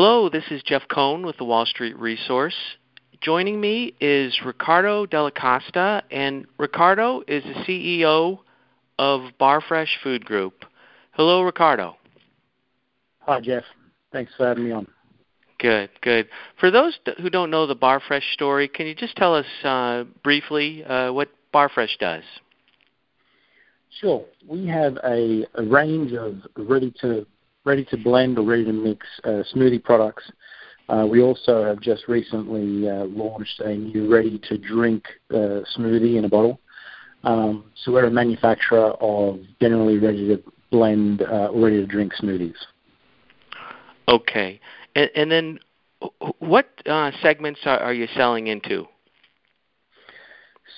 Hello, this is Jeff Cohn with the Wall Street Resource. Joining me is Riccardo Delle Coste, and Riccardo is the CEO of Barfresh Food Group. Hello, Riccardo. Hi, Jeff. Thanks for having me on. Good, good. For those who don't know the Barfresh story, can you just tell us uh, briefly uh, what Barfresh does? Sure. We have a, a range of ready to ready to blend or ready to mix uh, smoothie products. Uh, we also have just recently uh, launched a new ready to drink uh, smoothie in a bottle. Um, so we're a manufacturer of generally ready to blend uh, or ready to drink smoothies. Okay. And, and then what uh, segments are, are you selling into?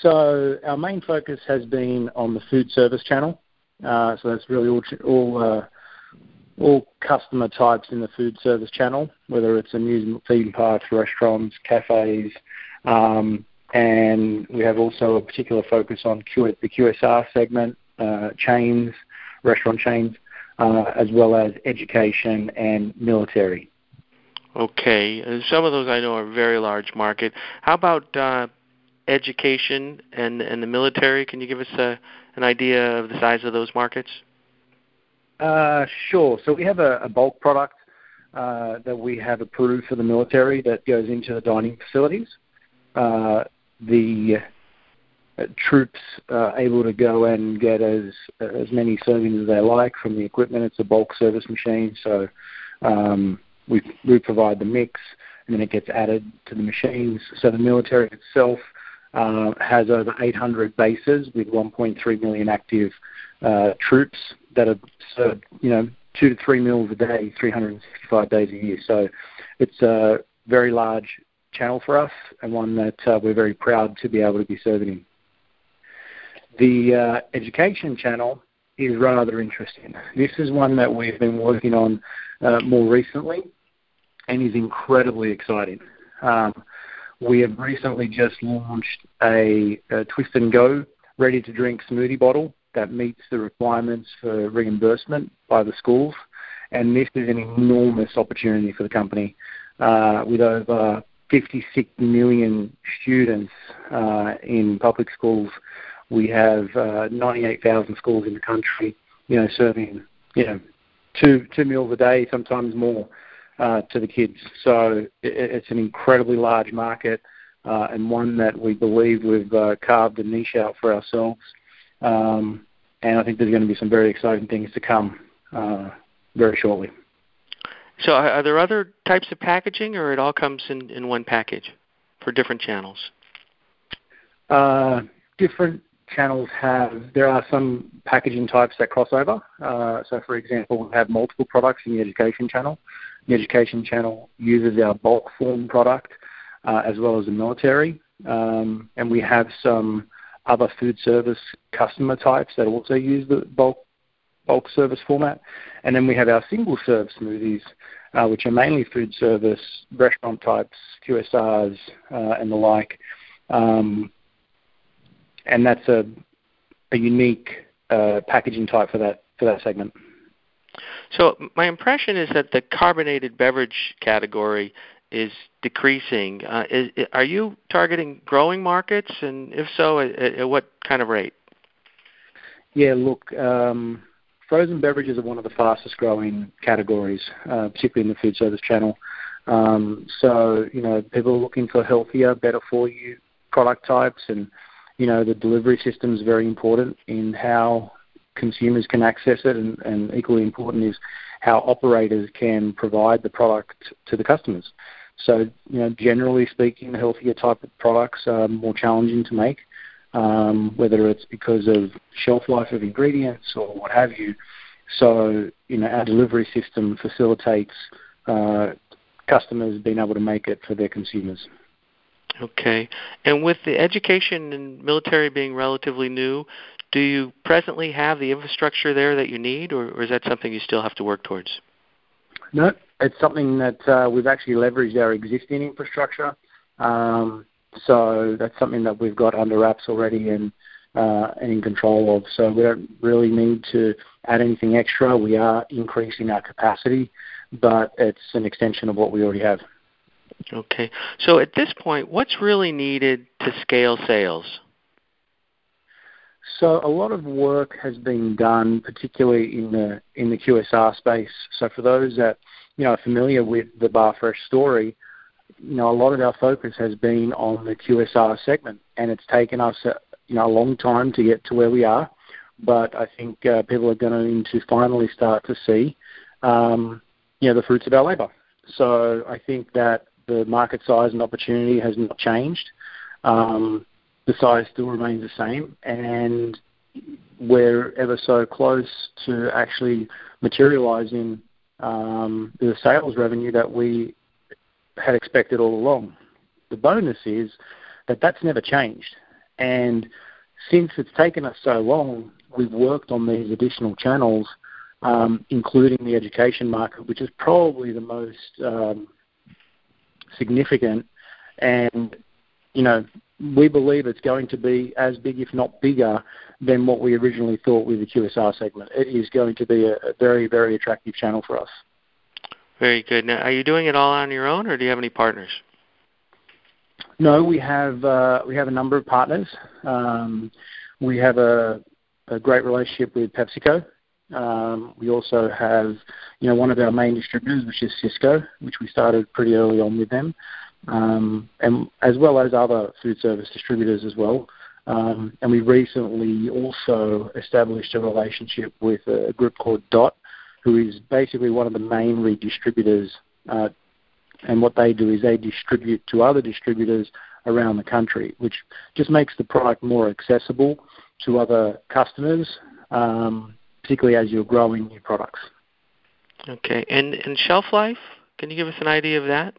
So our main focus has been on the food service channel. Uh, so that's really all, all uh, all customer types in the food service channel, whether it's amusement theme parks, restaurants, cafes, um, and we have also a particular focus on Q- the QSR segment, uh, chains, restaurant chains, uh, as well as education and military. Okay, uh, some of those I know are very large market. How about uh, education and and the military? Can you give us a, an idea of the size of those markets? Uh, sure. So we have a, a bulk product uh, that we have approved for the military that goes into the dining facilities. Uh, the uh, troops are able to go and get as as many servings as they like from the equipment. It's a bulk service machine, so um, we we provide the mix, and then it gets added to the machines. So the military itself uh, has over 800 bases with 1.3 million active troops that are served, you know, two to three meals a day, 365 days a year. So it's a very large channel for us and one that uh, we're very proud to be able to be serving in. The uh, education channel is rather interesting. This is one that we've been working on uh, more recently and is incredibly exciting. Um, we have recently just launched a, a Twist and Go ready to drink smoothie bottle that meets the requirements for reimbursement by the schools. And this is an enormous opportunity for the company. Uh, with over 56 million students uh, in public schools, we have uh, 98,000 schools in the country, you know, serving, you know, two two meals a day, sometimes more, uh, to the kids. So it, it's an incredibly large market uh, and one that we believe we've uh, carved a niche out for ourselves. Um, and I think there's going to be some very exciting things to come uh, very shortly. So, are there other types of packaging, or it all comes in, in one package for different channels? Uh, different channels have. There are some packaging types that cross over. Uh, so, for example, we have multiple products in the education channel. The education channel uses our bulk form product uh, as well as the military, um, and we have some other food service customer types that also use the bulk bulk service format. And then we have our single serve smoothies, uh, which are mainly food service, restaurant types, QSRs, uh, and the like. Um, and that's a, a unique uh, packaging type for that for that segment. So my impression is that the carbonated beverage category is decreasing. Uh, is, are you targeting growing markets, and if so, at, at what kind of rate? Yeah, look, um, frozen beverages are one of the fastest growing categories, uh, particularly in the food service channel. Um, so, you know, people are looking for healthier, better for you product types, and, you know, the delivery system is very important in how consumers can access it, and, and equally important is how operators can provide the product to the customers. So, you know, generally speaking, the healthier type of products are more challenging to make, um, whether it's because of shelf life of ingredients or what have you. So, you know, our delivery system facilitates uh, customers being able to make it for their consumers. Okay. And with the education and military being relatively new, do you presently have the infrastructure there that you need, or, or is that something you still have to work towards? No, it's something that uh, we've actually leveraged our existing infrastructure. Um, so that's something that we've got under wraps already and uh, and in control of. So we don't really need to add anything extra. We are increasing our capacity but it's an extension of what we already have. Okay. So at this point, what's really needed to scale sales? So a lot of work has been done, particularly in the in the QSR space. So for those that you know are familiar with the Barfresh story, you know a lot of our focus has been on the QSR segment, and it's taken us a, you know a long time to get to where we are. But I think uh, people are going to finally start to see, um, you know, the fruits of our labour. So I think that the market size and opportunity has not changed. Um, the size still remains the same, and we're ever so close to actually materializing um, the sales revenue that we had expected all along. The bonus is that that's never changed. And since it's taken us so long, we've worked on these additional channels, um, including the education market, which is probably the most um, significant. And, you know, we believe it's going to be as big, if not bigger, than what we originally thought with the QSR segment. It is going to be a, a very, very attractive channel for us. Very good. Now, are you doing it all on your own, or do you have any partners? No, we have uh, we have a number of partners. Um, we have a, a great relationship with PepsiCo. Um, we also have, you know, one of our main distributors, which is Sysco, which we started pretty early on with them um, and as well as other food service distributors as well. Um, and we recently also established a relationship with a group called Dot, who is basically one of the main redistributors. Uh, and what they do is they distribute to other distributors around the country, which just makes the product more accessible to other customers, um, particularly as you're growing new products. Okay, and and shelf life? Can you give us an idea of that?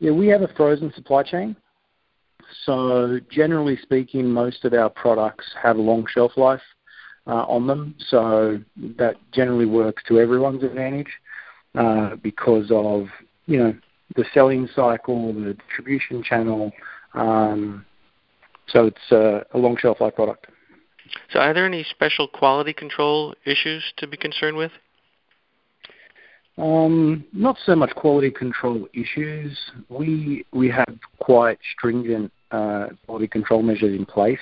Yeah, we have a frozen supply chain. So generally speaking, most of our products have a long shelf life uh, on them. So that generally works to everyone's advantage uh, because of you know the selling cycle, the distribution channel. Um, so it's uh, a long shelf life product. So are there any special quality control issues to be concerned with? Um, not so much quality control issues. We we have quite stringent uh, quality control measures in place.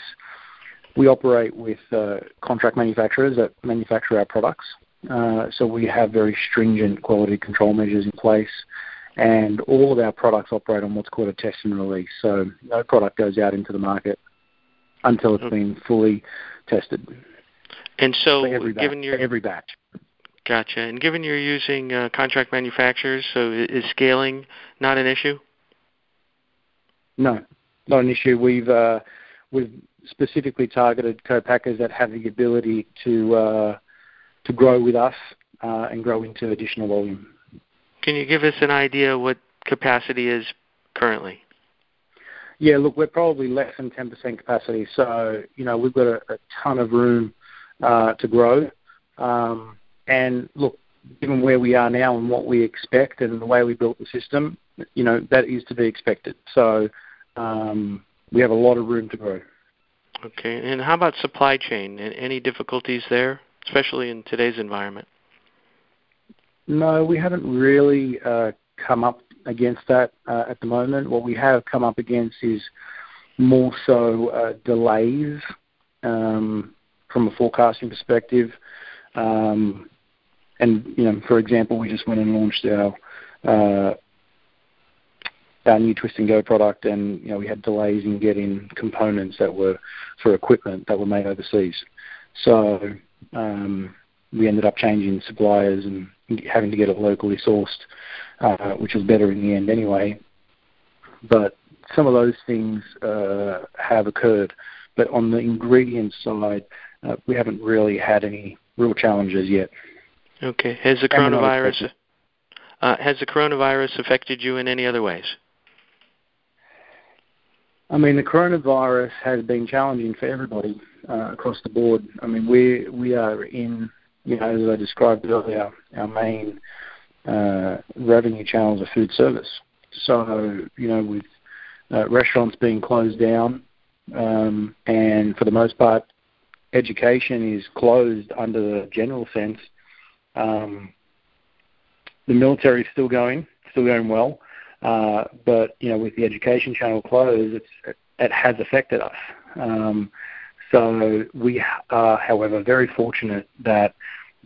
We operate with uh, contract manufacturers that manufacture our products, uh, so we have very stringent quality control measures in place. And all of our products operate on what's called a test and release. So no product goes out into the market until it's been fully tested. And so, every batch, given your every batch. Gotcha. And given you're using uh, contract manufacturers, so is scaling not an issue? No, not an issue. We've uh, we've specifically targeted co-packers that have the ability to uh, to grow with us uh, and grow into additional volume. Can you give us an idea what capacity is currently? Yeah, look, we're probably less than 10% capacity, so you know we've got a, a ton of room uh, to grow. Um, and look, given where we are now and what we expect and the way we built the system, you know, that is to be expected. So um, we have a lot of room to grow. Okay. And how about supply chain? Any difficulties there, especially in today's environment? No, we haven't really uh, come up against that uh, at the moment. What we have come up against is more so uh, delays um, from a forecasting perspective. Um, and you know, for example, we just went and launched our uh, our new Twist and Go product, and you know, we had delays in getting components that were for equipment that were made overseas. So um, we ended up changing suppliers and having to get it locally sourced, uh, which was better in the end anyway. But some of those things uh, have occurred. But on the ingredient side, uh, we haven't really had any real challenges yet. Okay. Has the coronavirus uh, has the coronavirus affected you in any other ways? I mean, the coronavirus has been challenging for everybody uh, across the board. I mean, we we are in, you know, as I described earlier, our main uh, revenue channels are food service. So, you know, with uh, restaurants being closed down, um, and for the most part, education is closed under the general sense um, the military is still going, still going well. Uh, but you know, with the education channel closed, it's, it has affected us. Um, so we are, however, very fortunate that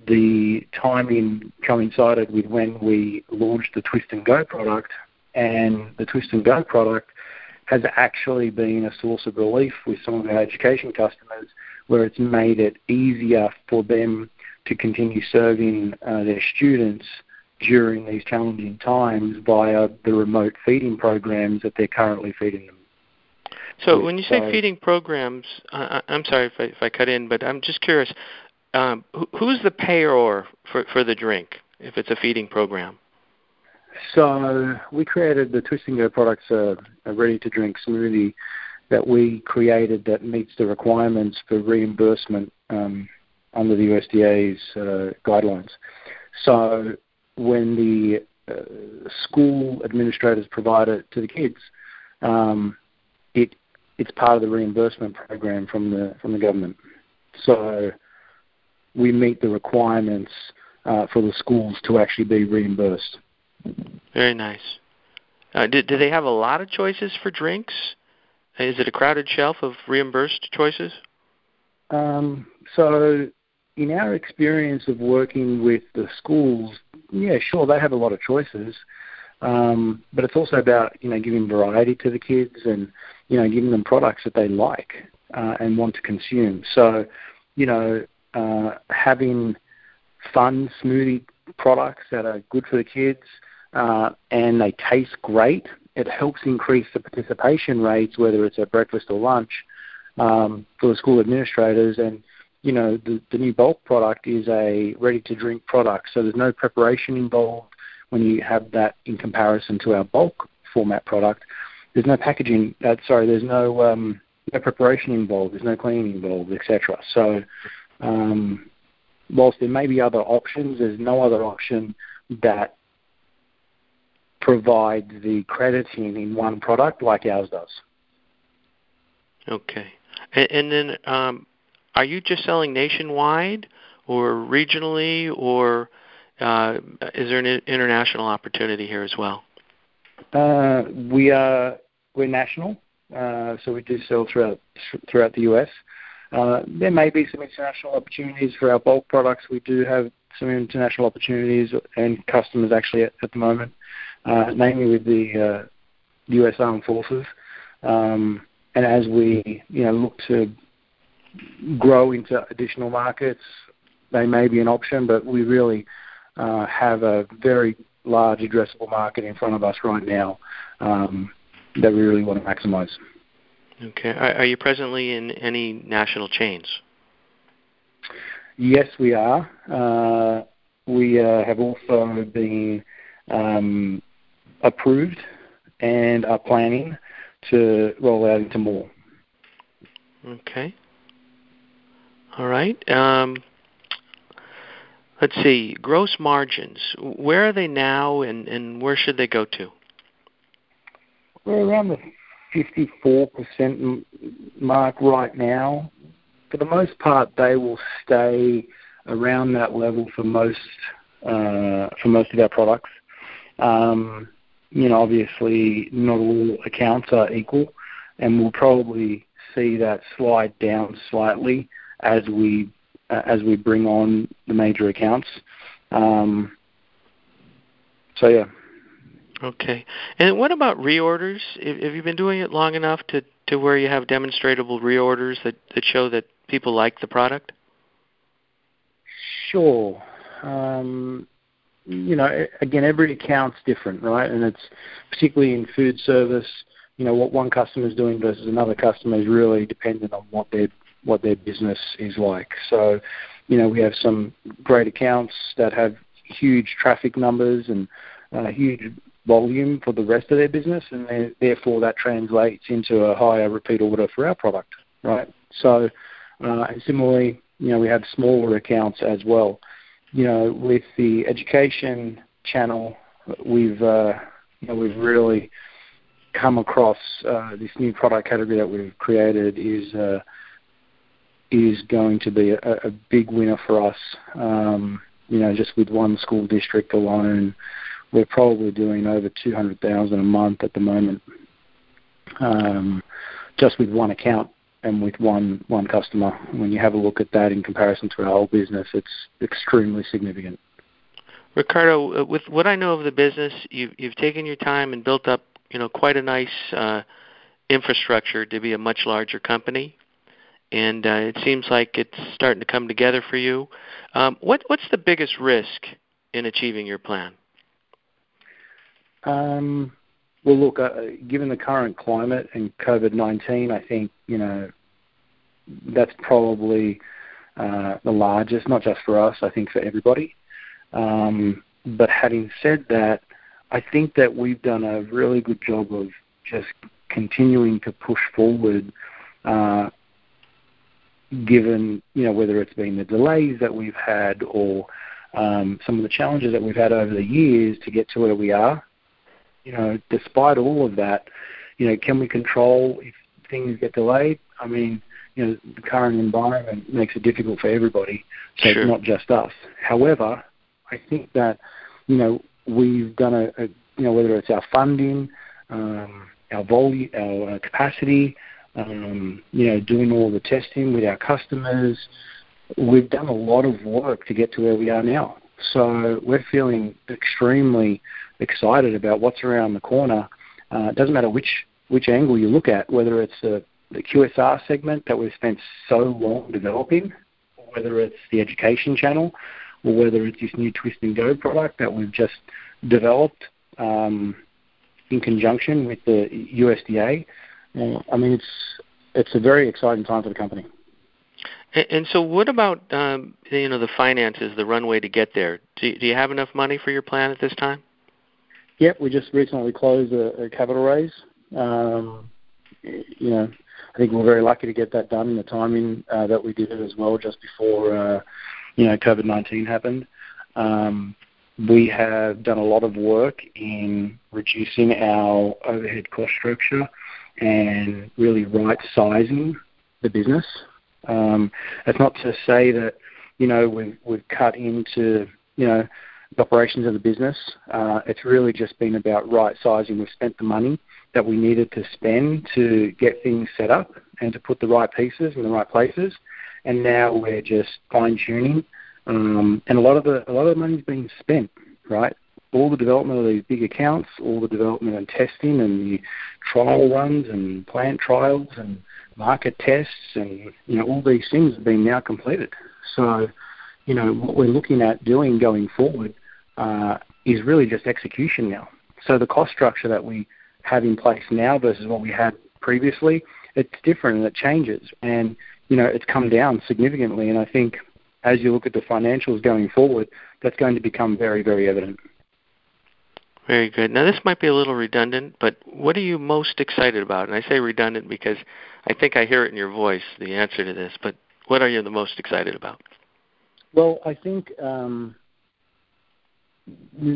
the timing coincided with when we launched the Twist and Go product, and the Twist and Go product has actually been a source of relief with some of our education customers, where it's made it easier for them to continue serving uh, their students during these challenging times via the remote feeding programs that they're currently feeding them. So, when you say so, feeding programs, uh, I'm sorry if I, if I cut in, but I'm just curious. Um, who, who's the payer for for the drink if it's a feeding program? So we created the Twist and Go products, a, a ready-to-drink smoothie that we created that meets the requirements for reimbursement um, under the USDA's uh, guidelines. So when the uh, school administrators provide it to the kids, um, it it's part of the reimbursement program from the from the government. So we meet the requirements uh, for the schools to actually be reimbursed. Very nice. Uh, do, do they have a lot of choices for drinks? Is it a crowded shelf of reimbursed choices? Um, so, in our experience of working with the schools, yeah, sure, they have a lot of choices. Um, but it's also about you know giving variety to the kids and you know giving them products that they like uh, and want to consume. So, you know, uh, having fun smoothie products that are good for the kids uh, and they taste great, it helps increase the participation rates, whether it's at breakfast or lunch, um, for the school administrators. And you know, the, the new bulk product is a ready-to-drink product, so there's no preparation involved when you have that in comparison to our bulk format product. There's no packaging. Uh, sorry, there's no um, no preparation involved. There's no cleaning involved, etc. So, um, whilst there may be other options, there's no other option that provides the crediting in one product like ours does. Okay. And, and then um, are you just selling nationwide or regionally, or uh, is there an international opportunity here as well? Uh, we are we're national, uh, so we do sell throughout throughout the US. There may be some international opportunities for our bulk products. We do have some international opportunities and customers actually at, the moment namely with the U.S. Armed Forces. Um, and as we you know look to grow into additional markets, they may be an option, but we really uh, have a very large addressable market in front of us right now um, that we really want to maximize. Okay. Are, are, you presently in any national chains? Yes, we are. Uh, we uh, have also been um, approved and are planning to roll out into more. Okay. All right. Um, let's see. Gross margins. Where are they now, and, and where should they go to? We're around the 54% mark right now. For the most part, they will stay around that level for most uh, for most of our products. Um, you know, obviously not all accounts are equal, and we'll probably see that slide down slightly as we uh, as we bring on the major accounts. Um, so yeah. Okay. And what about reorders? Have you been doing it long enough to to where you have demonstrable reorders that that show that people like the product? Sure. Um, you know, again, every account's different, right? And it's particularly in food service, you know, what one customer is doing versus another customer is really dependent on what their what their business is like. So, you know, we have some great accounts that have huge traffic numbers and uh, huge volume for the rest of their business, and therefore that translates into a higher repeat order for our product, right? So, uh, and similarly, you know, we have smaller accounts as well you know, with the education channel, we've uh, you know, we've really come across uh, this new product category that we've created is uh, is going to be a, a big winner for us. Um, you know, just with one school district alone, we're probably doing over 200,000 a month at the moment, um, just with one account and with one one customer. When you have a look at that in comparison to our whole business, it's extremely significant. Riccardo, uh, with what I know of the business, you've you've taken your time and built up, you know, quite a nice uh, infrastructure to be a much larger company, and uh, it seems like it's starting to come together for you. Um, what what's the biggest risk in achieving your plan? Um, well, look, uh, given the current climate and COVID-19, I think, you know, that's probably uh, the largest, not just for us, I think for everybody. Um, but having said that, I think that we've done a really good job of just continuing to push forward, uh, given, you know, whether it's been the delays that we've had or um, some of the challenges that we've had over the years to get to where we are you know, despite all of that, you know, can we control if things get delayed? I mean, you know, the current environment makes it difficult for everybody, so sure. it's not just us. However, I think that, you know, we've done a, a you know, whether it's our funding, um, our volume, our uh, capacity, um, you know, doing all the testing with our customers, we've done a lot of work to get to where we are now. So we're feeling extremely excited about what's around the corner. Uh, it doesn't matter which which angle you look at, whether it's the, the QSR segment that we've spent so long developing, or whether it's the education channel, or whether it's this new Twist and Go product that we've just developed um, in conjunction with the USDA. I mean, it's it's a very exciting time for the company. And, and so, what about um, you know the finances, the runway to get there? Do, do you have enough money for your plan at this time? Yep, we just recently closed a, a capital raise. Um, you know, I think we're very lucky to get that done in the timing uh, that we did it as well, just before uh, you know COVID nineteen happened. Um, we have done a lot of work in reducing our overhead cost structure and really right sizing the business. Um, that's not to say that you know we've we've cut into you know the operations of the business. Uh, it's really just been about right sizing. We've spent the money that we needed to spend to get things set up and to put the right pieces in the right places. And now we're just fine tuning. Um, and a lot of the a lot of the money's being spent, right? All the development of these big accounts, all the development and testing, and the trial runs and plant trials and market tests, and you know all these things have been now completed. So, you know what we're looking at doing going forward uh, is really just execution now. So the cost structure that we have in place now versus what we had previously, it's different and it changes. And, you know, it's come down significantly. And I think as you look at the financials going forward, that's going to become very, very evident. Very good. Now, this might be a little redundant, but what are you most excited about? And I say redundant because I think I hear it in your voice, the answer to this, but what are you the most excited about? Well, I think um,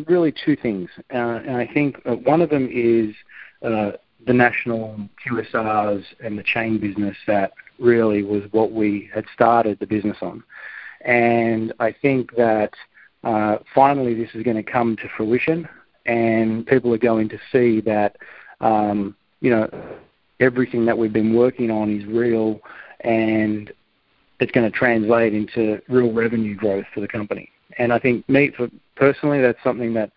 really two things, uh, and I think uh, one of them is uh, the national QSRs and the chain business that really was what we had started the business on, and I think that uh, finally this is going to come to fruition, and people are going to see that um, you know everything that we've been working on is real, and it's going to translate into real revenue growth for the company. And I think me, for personally, that's something that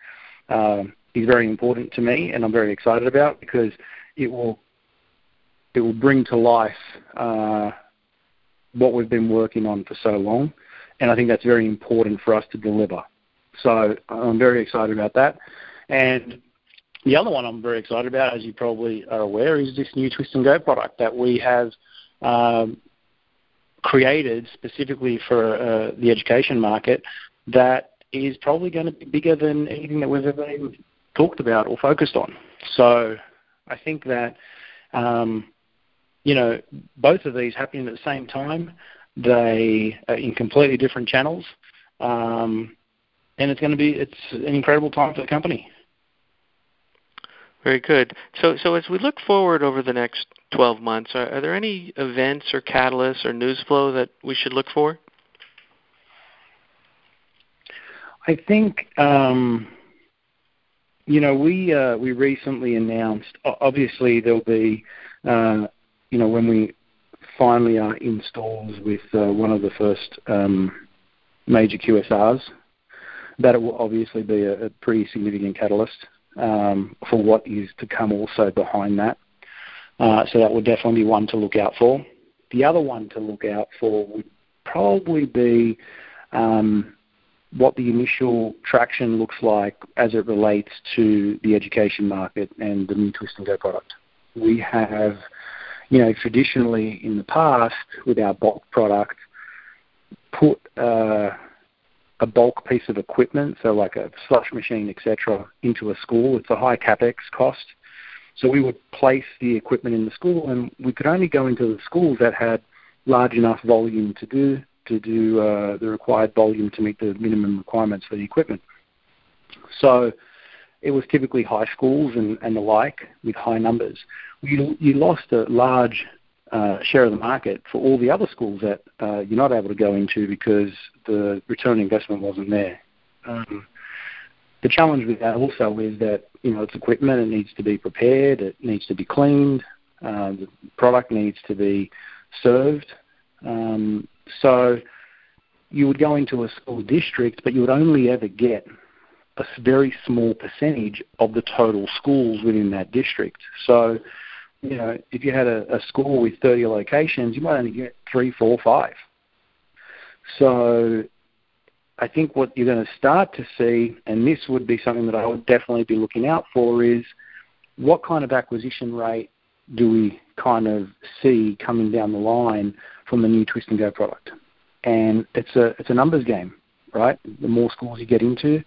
uh, is very important to me, and I'm very excited about because it will it will bring to life uh, what we've been working on for so long, and I think that's very important for us to deliver. So I'm very excited about that. And the other one I'm very excited about, as you probably are aware, is this new Twist and Go product that we have um, created specifically for uh, the education market that is probably going to be bigger than anything that we've ever talked about or focused on. So I think that, um, you know, both of these happening at the same time, they are in completely different channels, um, and it's going to be it's an incredible time for the company. Very good. So, so as we look forward over the next 12 months, are, are there any events or catalysts or news flow that we should look for? I think um, you know we uh, we recently announced. Obviously, there'll be uh, you know when we finally are in stores with uh, one of the first um, major QSRs, that will obviously be a, a pretty significant catalyst um, for what is to come also behind that. Uh, so that would definitely be one to look out for. The other one to look out for would probably be um, what the initial traction looks like as it relates to the education market and the new Twist and Go product. We have, you know, traditionally in the past with our bulk product, put uh, a bulk piece of equipment, so like a slush machine, etc., into a school. It's a high capex cost. So we would place the equipment in the school, and we could only go into the schools that had large enough volume to do to do uh, the required volume to meet the minimum requirements for the equipment. So it was typically high schools and, and the like with high numbers. You, you lost a large uh, share of the market for all the other schools that uh, you're not able to go into because the return on investment wasn't there. Um, the challenge with that also is that you know it's equipment. It needs to be prepared. It needs to be cleaned. Uh, the product needs to be served. Um, so you would go into a school district, but you would only ever get a very small percentage of the total schools within that district. So, you know, if you had a, a school with 30 locations, you might only get three, four, five. So I think what you're going to start to see, and this would be something that I would definitely be looking out for, is what kind of acquisition rate do we kind of see coming down the line from the new Twist and Go product. And it's a it's a numbers game, right? The more schools you get into,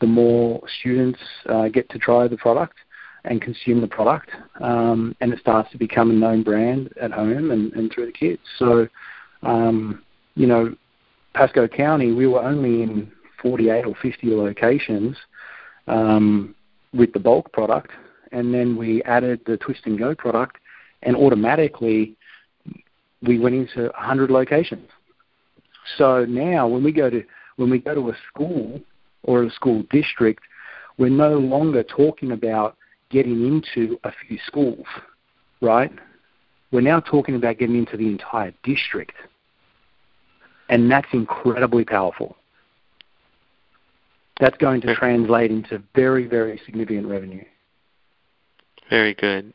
the more students uh, get to try the product and consume the product, um, and it starts to become a known brand at home and, and through the kids. So, um, you know, Pasco County, we were only in 48 or 50 locations um, with the bulk product, and then we added the Twist and Go product, and automatically we went into 100 locations. So now when we go to when we go to a school or a school district, we're no longer talking about getting into a few schools, right? We're now talking about getting into the entire district. And that's incredibly powerful. That's going to translate into very, very significant revenue. Very good.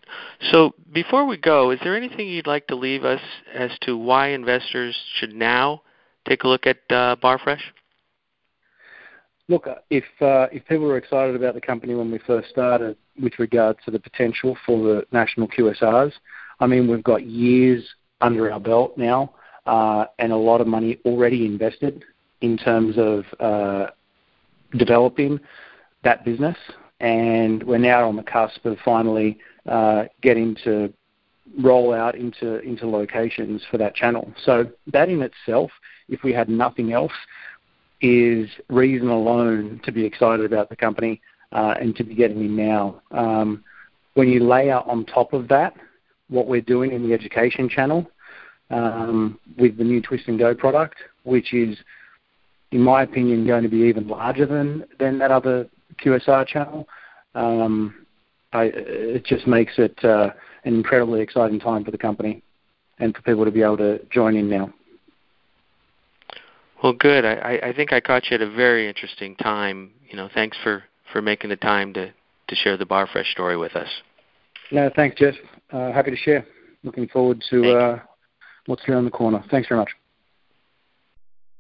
So before we go, is there anything you'd like to leave us as to why investors should now take a look at uh, Barfresh? Look, uh, if uh, if people were excited about the company when we first started with regard to the potential for the national QSRs, I mean we've got years under our belt now uh, and a lot of money already invested in terms of uh, developing that business and we're now on the cusp of finally uh, getting to roll out into into locations for that channel. So that in itself, if we had nothing else, is reason alone to be excited about the company uh, and to be getting in now. Um, when you layer on top of that what we're doing in the education channel um, with the new Twist and Go product, which is, in my opinion, going to be even larger than than that other QSR channel, um, I, it just makes it uh, an incredibly exciting time for the company and for people to be able to join in now. Well, good. I, I think I caught you at a very interesting time. You know, thanks for, for making the time to, to share the Barfresh story with us. No, thanks, Jeff. Uh, happy to share. Looking forward to uh, what's around the corner. Thanks very much.